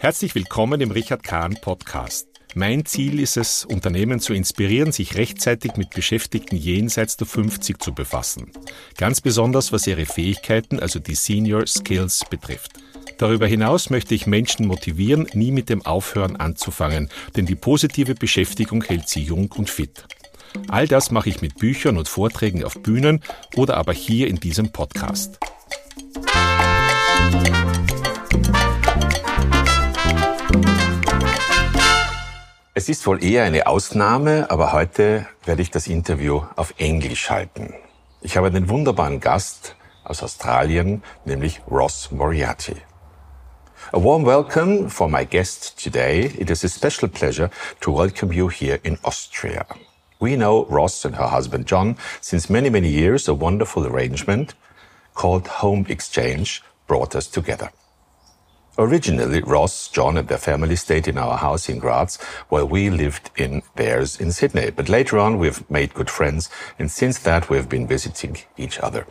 Herzlich willkommen im Richard Kahn Podcast. Mein Ziel ist es, Unternehmen zu inspirieren, sich rechtzeitig mit Beschäftigten jenseits der 50 zu befassen. Ganz besonders was ihre Fähigkeiten, also die Senior Skills betrifft. Darüber hinaus möchte ich Menschen motivieren, nie mit dem Aufhören anzufangen, denn die positive Beschäftigung hält sie jung und fit. All das mache ich mit Büchern und Vorträgen auf Bühnen oder aber hier in diesem Podcast. Es ist wohl eher eine Ausnahme, aber heute werde ich das Interview auf Englisch halten. Ich habe einen wunderbaren Gast aus Australien, nämlich Ross Moriarty. A warm welcome for my guest today. It is a special pleasure to welcome you here in Austria. We know Ross and her husband John since many, many years. A wonderful arrangement called Home Exchange brought us together. Originally, Ros, John, and their family stayed in our house in Graz, while we lived in theirs in Sydney. But later on, we've made good friends, and since that, we've been visiting each other.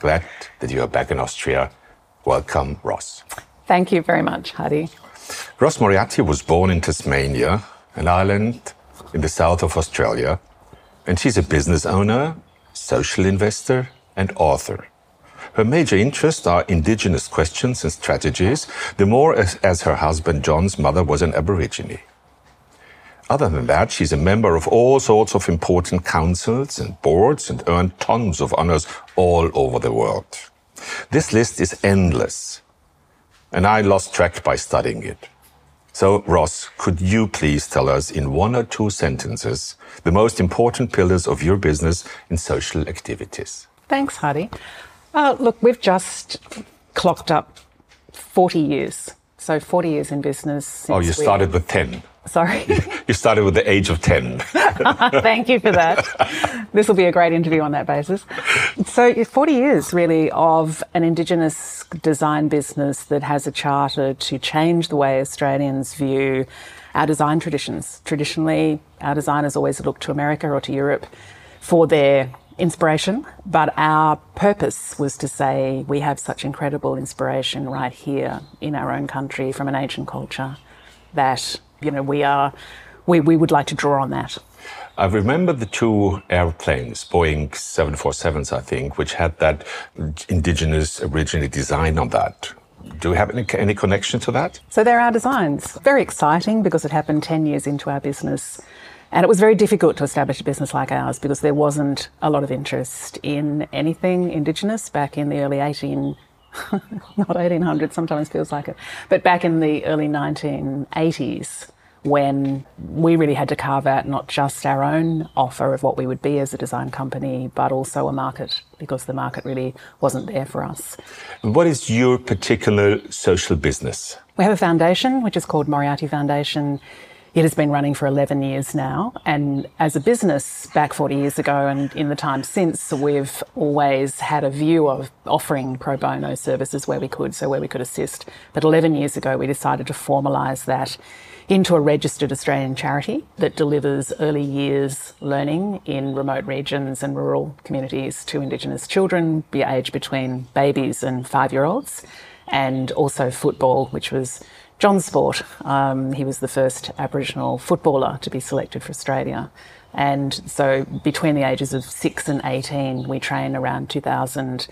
Glad that you are back in Austria. Welcome, Ros. Thank you very much, Hadi. Ros Moriarty was born in Tasmania, an island in the south of Australia, and she's a business owner, social investor, and author. Her major interests are indigenous questions and strategies, the more as, as, her husband John's mother was an Aborigine. Other than that, she's a member of all sorts of important councils and boards and earned tons of honors all over the world. This list is endless, and I lost track by studying it. So, Ros, could you please tell us in one or two sentences the most important pillars of your business in social activities? Thanks, Hadi. Uh, look, we've just clocked up 40 years. So 40 years in business. Oh, you started with 10. Sorry. you started with the age of 10. Thank you for that. this will be a great interview on that basis. So 40 years really of an Indigenous design business that has a charter to change the way Australians view our design traditions. Traditionally, our designers always look to America or to Europe for their inspiration, but our purpose was to say we have such incredible inspiration right here in our own country from an ancient culture that, you know, we are, we, we would like to draw on that. I remember the two airplanes, Boeing 747s, I think, which had that indigenous originally design on that. Do we have any, any connection to that? So there are designs. Very exciting because it happened 10 years into our business. And it was very difficult to establish a business like ours because there wasn't a lot of interest in anything Indigenous back in the early 18, not 1800s, sometimes feels like it, but back in the early 1980s when we really had to carve out not just our own offer of what we would be as a design company, but also a market because the market really wasn't there for us. What is your particular social business? We have a foundation which is called Moriarty Foundation. It has been running for 11 years now. And as a business back 40 years ago and in the time since, we've always had a view of offering pro bono services where we could, so where we could assist. But 11 years ago, we decided to formalise that into a registered Australian charity that delivers early years learning in remote regions and rural communities to Indigenous children, be aged between babies and five year olds, and also football, which was John's sport. Um, he was the first Aboriginal footballer to be selected for Australia. And so between the ages of 6 and 18, we train around 2,000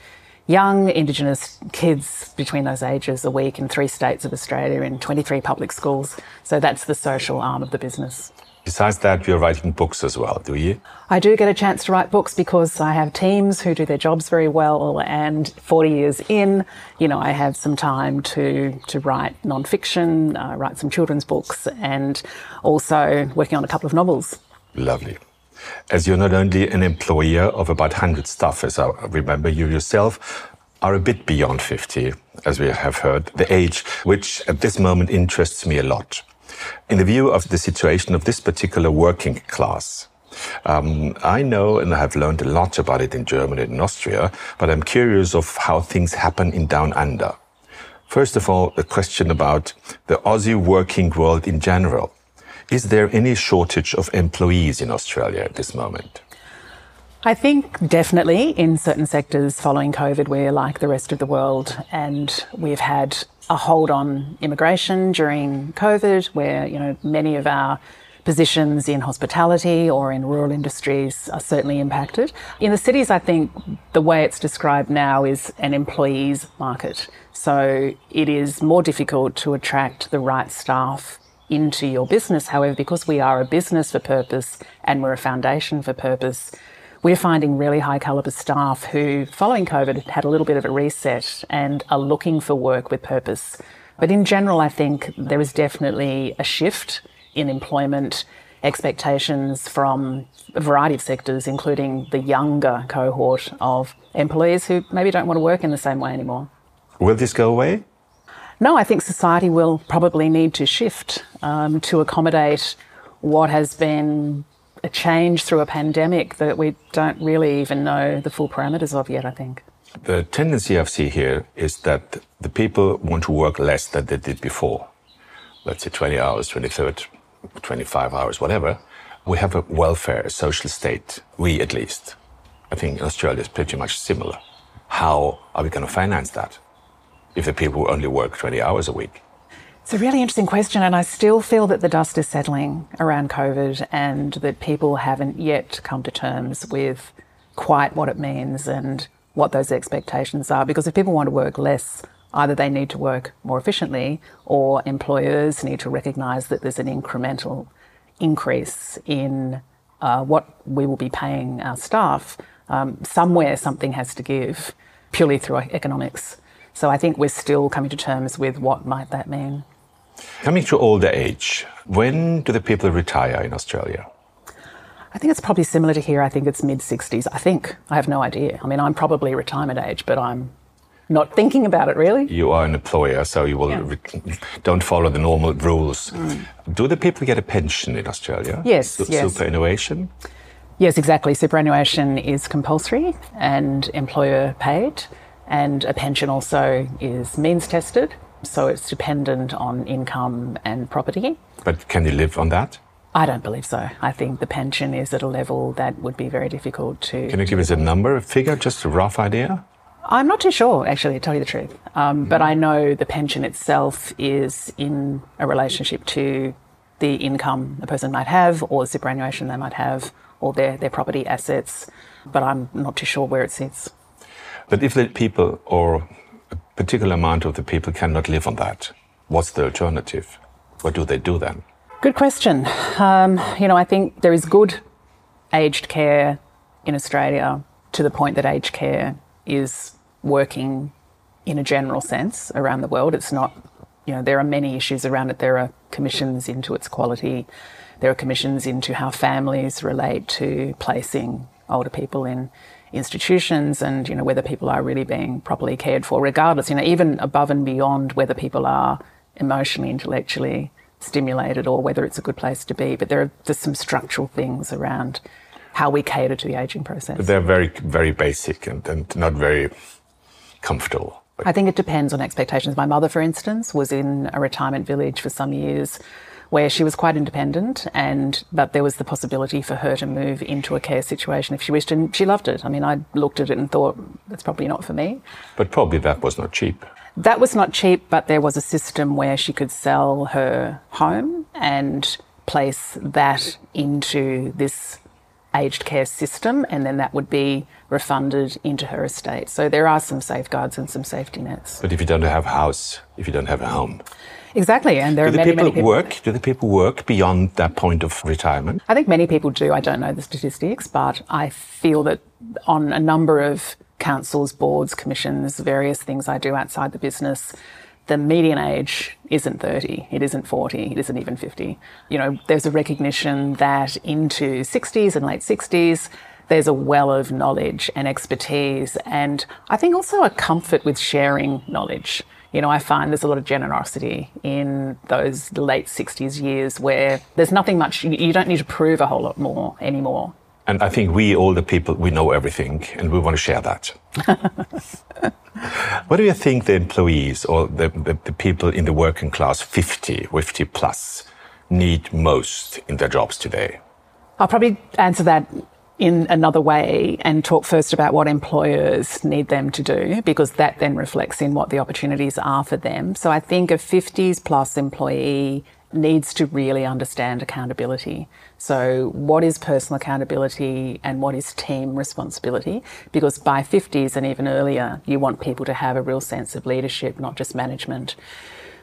young Indigenous kids between those ages a week in three states of Australia in 23 public schools. So that's the social arm of the business. Besides that, you're writing books as well, do you? I do get a chance to write books because I have teams who do their jobs very well. And 40 years in, you know, I have some time to, to write non-fiction, uh, write some children's books, and also working on a couple of novels. Lovely. As you're not only an employer of about 100 staff, as I remember you yourself, are a bit beyond 50, as we have heard, the age which at this moment interests me a lot in the view of the situation of this particular working class. Um, I know and I have learned a lot about it in Germany and Austria, but I'm curious of how things happen in Down Under. First of all, a question about the Aussie working world in general. Is there any shortage of employees in Australia at this moment? I think definitely in certain sectors following COVID, we're like the rest of the world, and we've had a hold on immigration during COVID, where you know many of our positions in hospitality or in rural industries are certainly impacted. In the cities, I think the way it's described now is an employees market. So it is more difficult to attract the right staff into your business. However, because we are a business for purpose and we're a foundation for purpose, we're finding really high caliber staff who, following COVID, had a little bit of a reset and are looking for work with purpose. But in general, I think there is definitely a shift in employment expectations from a variety of sectors, including the younger cohort of employees who maybe don't want to work in the same way anymore. Will this go away? No, I think society will probably need to shift um, to accommodate what has been a change through a pandemic that we don't really even know the full parameters of yet, I think. The tendency I see here is that the people want to work less than they did before. Let's say 20 hours, 23rd, 25 hours, whatever, we have a welfare, a social state, we at least. I think Australia is pretty much similar. How are we going to finance that if the people only work 20 hours a week? It's a really interesting question, and I still feel that the dust is settling around COVID and that people haven't yet come to terms with quite what it means and what those expectations are. Because if people want to work less, either they need to work more efficiently or employers need to recognise that there's an incremental increase in uh, what we will be paying our staff. Um, somewhere something has to give purely through economics. So I think we're still coming to terms with what might that mean. Coming to older age, when do the people retire in Australia? I think it's probably similar to here. I think it's mid 60s. I think. I have no idea. I mean, I'm probably retirement age, but I'm not thinking about it really. You are an employer, so you will yeah. re- don't follow the normal rules. Mm. Do the people get a pension in Australia? Yes, yes. Superannuation? Yes, exactly. Superannuation is compulsory and employer paid, and a pension also is means tested, so it's dependent on income and property. But can you live on that? I don't believe so. I think the pension is at a level that would be very difficult to. Can you give us a number, a figure, just a rough idea? I'm not too sure, actually, to tell you the truth. Um, but I know the pension itself is in a relationship to the income a person might have, or the superannuation they might have, or their, their property assets. But I'm not too sure where it sits. But if the people, or particular amount of the people, cannot live on that, what's the alternative? What do they do then? Good question. Um, you know, I think there is good aged care in Australia to the point that aged care is working in a general sense around the world. It's not, you know, there are many issues around it. There are commissions into its quality. There are commissions into how families relate to placing older people in institutions and, you know, whether people are really being properly cared for, regardless, you know, even above and beyond whether people are emotionally, intellectually stimulated or whether it's a good place to be. But there are just some structural things around how we cater to the aging process. But they're very, very basic and, and not very comfortable. I think it depends on expectations. My mother, for instance, was in a retirement village for some years where she was quite independent and but there was the possibility for her to move into a care situation if she wished and she loved it. I mean I looked at it and thought that's probably not for me. But probably that was not cheap. That was not cheap, but there was a system where she could sell her home and place that into this aged care system, and then that would be refunded into her estate. So there are some safeguards and some safety nets. But if you don't have a house, if you don't have a home, Exactly, and there do are many, people, many people work. Do the people work beyond that point of retirement? I think many people do. I don't know the statistics, but I feel that on a number of councils, boards, commissions, various things I do outside the business, the median age isn't 30, it isn't 40, it isn't even 50. You know, there's a recognition that into 60s and late 60s, there's a well of knowledge and expertise, and I think also a comfort with sharing knowledge. You know, I find there's a lot of generosity in those late 60s years where there's nothing much, you don't need to prove a whole lot more anymore. And I think we, older people, we know everything and we want to share that. what do you think the employees or the, the, the, people in the working class 50, 50 plus need most in their jobs today? I'll probably answer that in another way and talk first about what employers need them to do because that then reflects in what the opportunities are for them. So I think a 50s plus employee needs to really understand accountability. So, what is personal accountability and what is team responsibility? Because by 50s and even earlier, you want people to have a real sense of leadership, not just management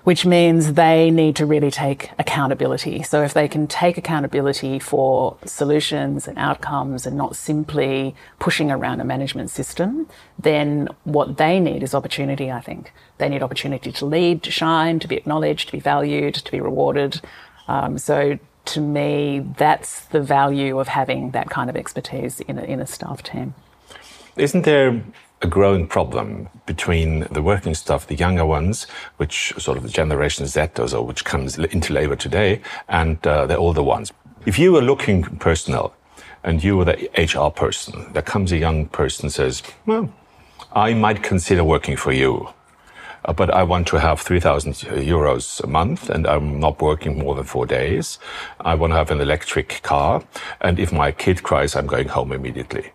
which means they need to really take accountability. So if they can take accountability for solutions and outcomes and not simply pushing around a management system, then what they need is opportunity, I think. They need opportunity to lead, to shine, to be acknowledged, to be valued, to be rewarded. Um, so to me, that's the value of having that kind of expertise in a, in a staff team. Isn't there a growing problem between the working staff, the younger ones, which sort of the Generation Z or which comes into labor today, and uh, the older ones. If you were looking personnel and you were the HR person, there comes a young person says, well, I might consider working for you. Uh, but I want to have 3,000 euros a month and I'm not working more than four days. I want to have an electric car. And if my kid cries, I'm going home immediately.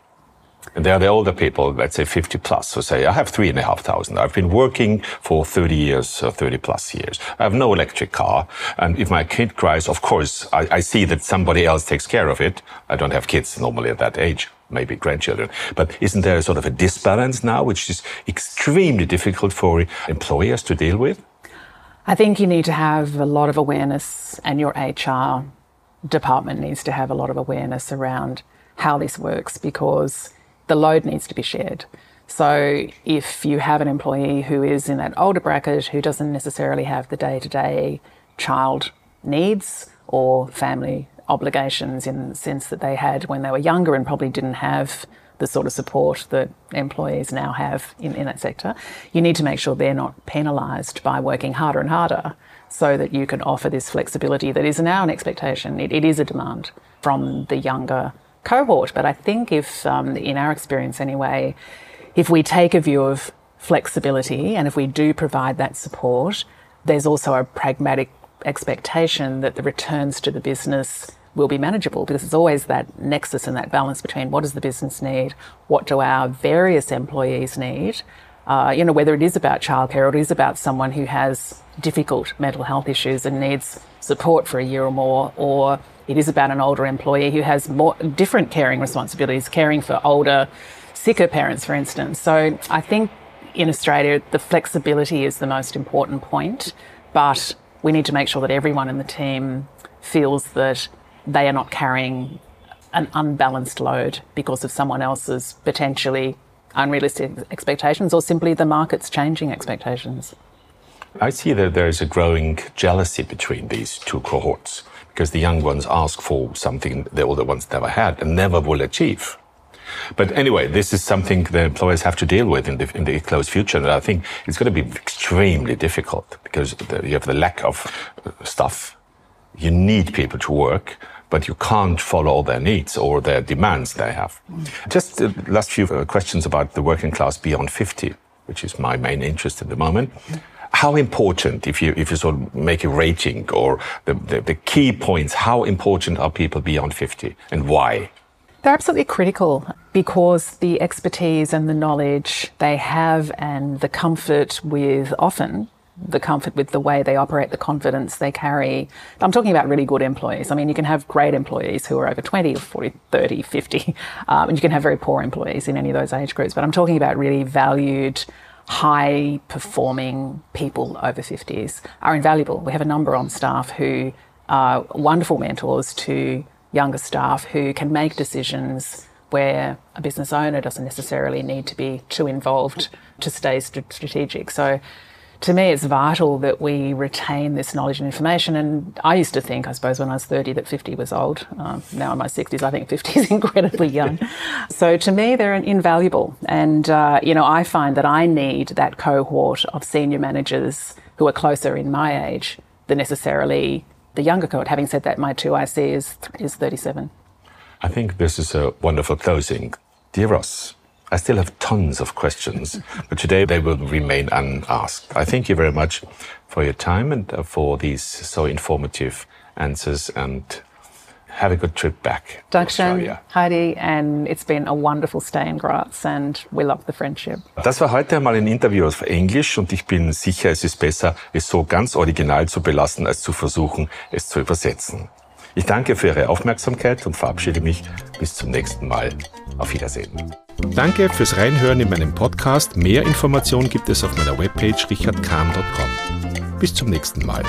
And they are the older people, let's say 50 plus, who say, I have three and a half thousand. I've been working for 30 years, or 30 plus years. I have no electric car. And if my kid cries, of course, I, I see that somebody else takes care of it. I don't have kids normally at that age maybe grandchildren. But isn't there a sort of a disbalance now, which is extremely difficult for employers to deal with? I think you need to have a lot of awareness, and your HR department needs to have a lot of awareness around how this works because the load needs to be shared. So if you have an employee who is in that older bracket who doesn't necessarily have the day to day child needs or family obligations in the sense that they had when they were younger and probably didn't have the sort of support that employees now have in, in that sector, you need to make sure they're not penalised by working harder and harder so that you can offer this flexibility that is now an expectation. it, it is a demand from the younger cohort. But I think if, um, in our experience anyway, if we take a view of flexibility and if we do provide that support, there's also a pragmatic expectation that the returns to the business will be manageable because it's always that nexus and that balance between what does the business need, what do our various employees need, uh, you know, whether it is about childcare or it is about someone who has difficult mental health issues and needs support for a year or more, or it is about an older employee who has more different caring responsibilities, caring for older, sicker parents, for instance. So I think in Australia, the flexibility is the most important point, but we need to make sure that everyone in the team feels that they are not carrying an unbalanced load because of someone else's potentially unrealistic expectations or simply the market's changing expectations. I see that there is a growing jealousy between these two cohorts because the young ones ask for something the older ones never had and never will achieve. But anyway, this is something the employers have to deal with in the, in the close future. And I think it's going to be extremely difficult because you have the lack of uh, stuff. You need people to work, but you can't follow all their needs or their demands they have. Just the last few uh, questions about the working class beyond 50, which is my main interest at the moment. How important, if you if you sort of make a rating or the, the, the key points, how important are people beyond 50 and why? They're absolutely critical because the expertise and the knowledge they have and the comfort with often the comfort with the way they operate, the confidence they carry. I'm talking about really good employees. I mean, you can have great employees who are over 20 or 40, 30, 50, um, and you can have very poor employees in any of those age groups. But I'm talking about really valued, high performing people over 50s are invaluable. We have a number on staff who are wonderful mentors to younger staff who can make decisions where a business owner doesn't necessarily need to be too involved to stay strategic. So to me, it's vital that we retain this knowledge and information. And I used to think, I suppose, when I was 30, that 50 was old. Um, now in my 60s, I think 50 is incredibly young. so to me, they're invaluable. And, uh, you know, I find that I need that cohort of senior managers who are closer in my age than necessarily the younger cohort. Having said that, my 2IC is, is 37. I think this is a wonderful closing. Dear Ros, I still have tons of questions, but today they will remain unasked. I thank you very much for your time and uh, for these so informative answers and have a good trip back. Dankeschön, Heidi, and it's been a wonderful stay in Graz and we love the friendship. Das war heute einmal ein Interview auf Englisch und ich bin sicher, es ist besser, es so ganz original zu belassen, als zu versuchen, es zu übersetzen. Ich danke für Ihre Aufmerksamkeit und verabschiede mich bis zum nächsten Mal. Auf Wiedersehen. Danke fürs Reinhören in meinem Podcast. Mehr Informationen gibt es auf meiner Webpage richardkahn.com. Bis zum nächsten Mal.